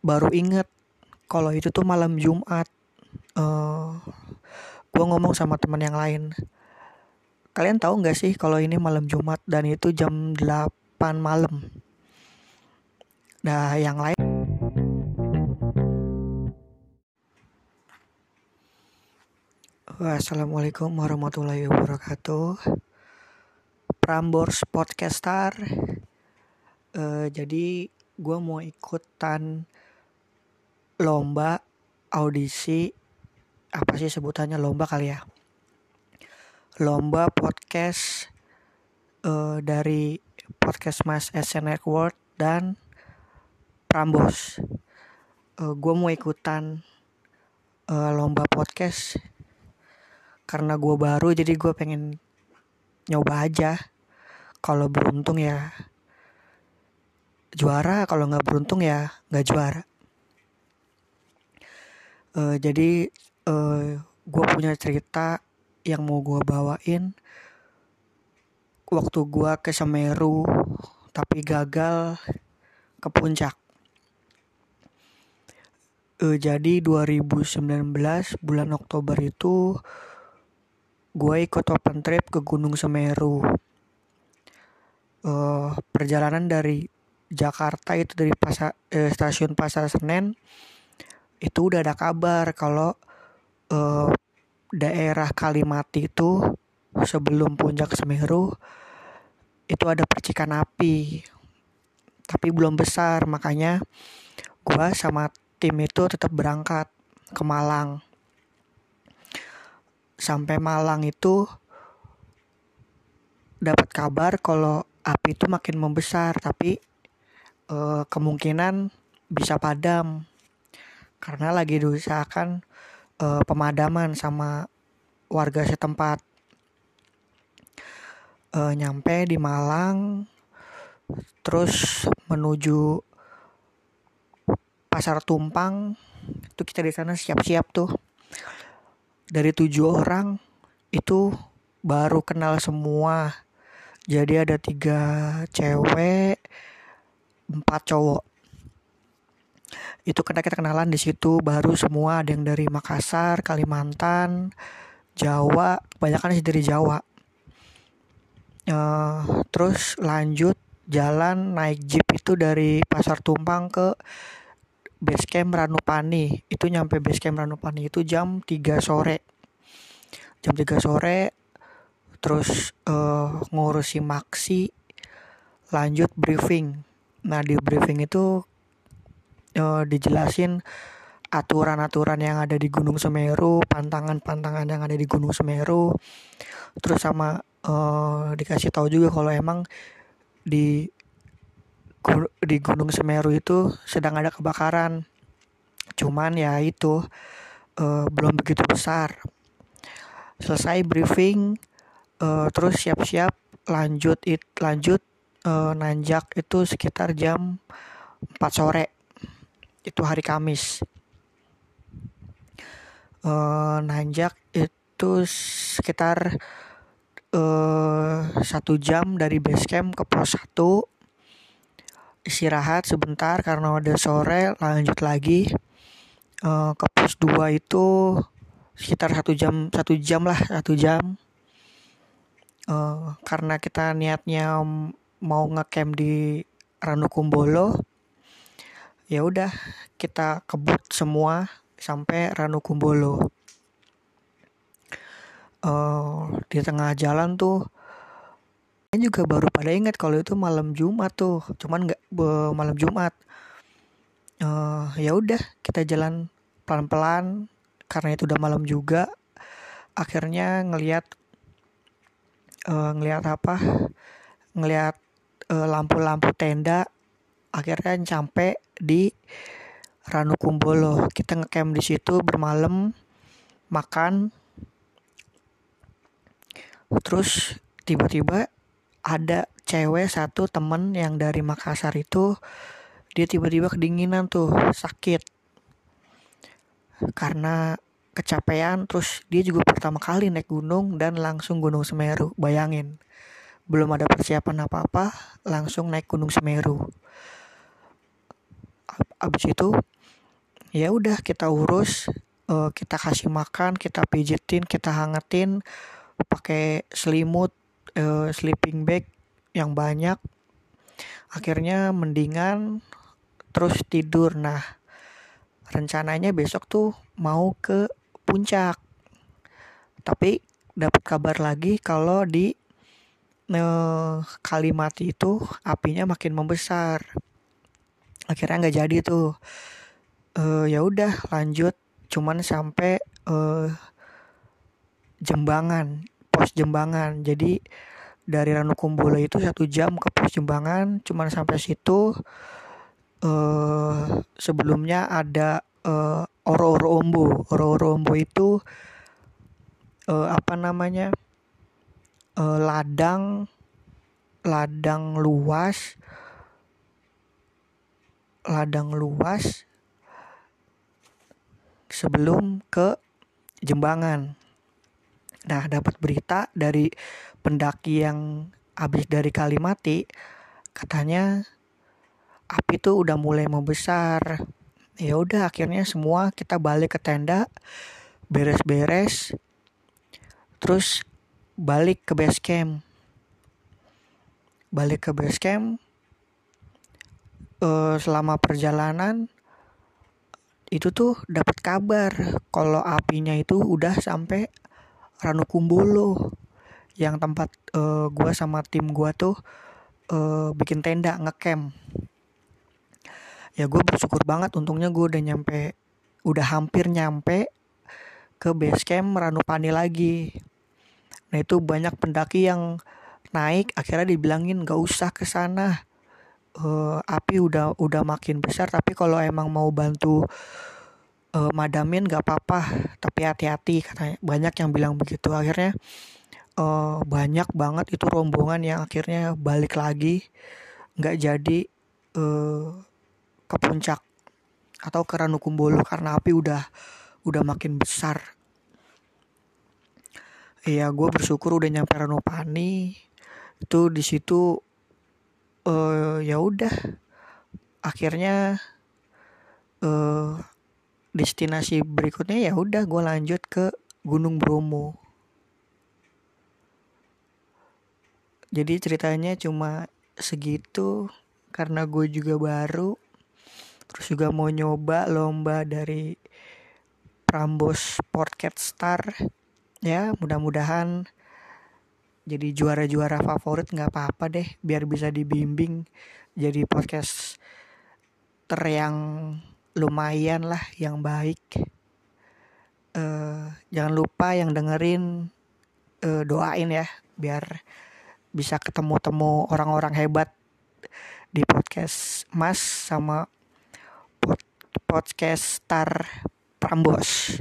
baru inget kalau itu tuh malam Jumat uh, gue ngomong sama teman yang lain. Kalian tahu nggak sih kalau ini malam Jumat dan itu jam 8 malam? Nah yang lain Wassalamualaikum warahmatullahi wabarakatuh. Prambors Podcaster. Uh, Jadi gue mau ikutan lomba audisi apa sih sebutannya lomba kali ya? Lomba podcast uh, dari podcast Mas SN Network dan Prambos uh, gue mau ikutan uh, lomba podcast karena gue baru jadi gue pengen nyoba aja. Kalau beruntung ya juara kalau nggak beruntung ya nggak juara uh, jadi uh, eh, gue punya cerita yang mau gue bawain. Waktu gue ke Semeru tapi gagal ke puncak. Uh, jadi 2019 bulan Oktober itu gue ikut open trip ke Gunung Semeru. Uh, perjalanan dari Jakarta itu dari pasar eh, stasiun Pasar Senen itu udah ada kabar kalau eh, daerah Kalimati itu sebelum puncak Semeru itu ada percikan api. Tapi belum besar makanya gua sama tim itu tetap berangkat ke Malang. Sampai Malang itu dapat kabar kalau api itu makin membesar tapi uh, kemungkinan bisa padam karena lagi diusahakan uh, pemadaman sama warga setempat. Uh, nyampe di Malang terus menuju pasar tumpang. Itu kita di sana siap-siap tuh. Dari tujuh orang itu baru kenal semua. Jadi ada tiga cewek empat cowok itu karena kita kenalan di situ. Baru semua ada yang dari Makassar Kalimantan Jawa. Kebanyakan sih dari Jawa. Uh, terus lanjut jalan naik jeep itu dari Pasar Tumpang ke base camp Ranupani. Itu nyampe base camp Ranupani itu jam 3 sore. Jam 3 sore terus uh, ngurusi maksi lanjut briefing. Nah di briefing itu uh, dijelasin aturan-aturan yang ada di Gunung Semeru, pantangan-pantangan yang ada di Gunung Semeru, terus sama uh, dikasih tahu juga kalau emang di di Gunung Semeru itu sedang ada kebakaran. Cuman ya itu uh, belum begitu besar. Selesai briefing, uh, terus siap-siap lanjut it lanjut uh, nanjak itu sekitar jam 4 sore itu hari Kamis. Uh, nanjak itu sekitar uh, satu jam dari base camp ke pos 1 istirahat sebentar karena udah sore lanjut lagi uh, ke pos 2 itu sekitar satu jam satu jam lah satu jam. Uh, karena kita niatnya mau ngecamp di Ranukumbolo ya udah kita kebut semua sampai Ranukumbolo uh, di tengah jalan tuh saya juga baru pada ingat kalau itu malam Jumat tuh. Cuman nggak malam Jumat. Uh, ya udah kita jalan pelan-pelan karena itu udah malam juga. Akhirnya ngelihat uh, ngelihat apa? Ngelihat eh, lampu-lampu tenda akhirnya sampai di Ranukumbolo. Kita ngecamp di situ bermalam makan. Terus tiba-tiba ada cewek satu temen yang dari Makassar itu dia tiba-tiba kedinginan tuh sakit. Karena kecapean terus dia juga pertama kali naik gunung dan langsung Gunung Semeru bayangin. Belum ada persiapan apa-apa langsung naik Gunung Semeru abis itu ya udah kita urus uh, kita kasih makan kita pijitin kita hangetin pakai selimut uh, sleeping bag yang banyak. Akhirnya mendingan terus tidur. Nah rencananya besok tuh mau ke puncak. Tapi dapat kabar lagi kalau di eh, Kalimati itu apinya makin membesar akhirnya nggak jadi tuh. Eh, ya udah lanjut. Cuman sampai eh, Jembangan pos Jembangan. Jadi dari Ranukumbolo itu satu jam ke pos Jembangan. Cuman sampai situ uh, sebelumnya ada uh, oro-oro ombo oro-oro ombo itu uh, apa namanya uh, ladang ladang luas ladang luas sebelum ke Jembangan. Nah, dapat berita dari pendaki yang habis dari Kalimati, katanya api tuh udah mulai membesar. Ya udah akhirnya semua kita balik ke tenda, beres-beres, terus balik ke base camp. Balik ke base camp, uh, selama perjalanan itu tuh dapat kabar kalau apinya itu udah sampai Ranukumbolo. Yang tempat uh, gua sama tim gua tuh uh, bikin tenda ngecamp. Ya gue bersyukur banget untungnya gue udah nyampe udah hampir nyampe ke base camp Ranupani lagi. Nah itu banyak pendaki yang naik akhirnya dibilangin gak usah ke sana uh, api udah udah makin besar tapi kalau emang mau bantu uh, madamin gak apa-apa tapi hati-hati katanya banyak yang bilang begitu akhirnya uh, banyak banget itu rombongan yang akhirnya balik lagi nggak jadi uh, ke puncak atau ke Ranukumbolo karena api udah udah makin besar. Iya, gue bersyukur udah nyampe Ranupani. Itu di situ uh, ya udah akhirnya uh, destinasi berikutnya ya udah gue lanjut ke Gunung Bromo. Jadi ceritanya cuma segitu karena gue juga baru terus juga mau nyoba lomba dari Prambos Sportcat Star ya mudah-mudahan jadi juara-juara favorit nggak apa-apa deh biar bisa dibimbing jadi podcast ter yang lumayan lah yang baik uh, jangan lupa yang dengerin uh, doain ya biar bisa ketemu-temu orang-orang hebat di podcast Mas sama podcast Star Prambos.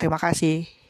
Terima kasih.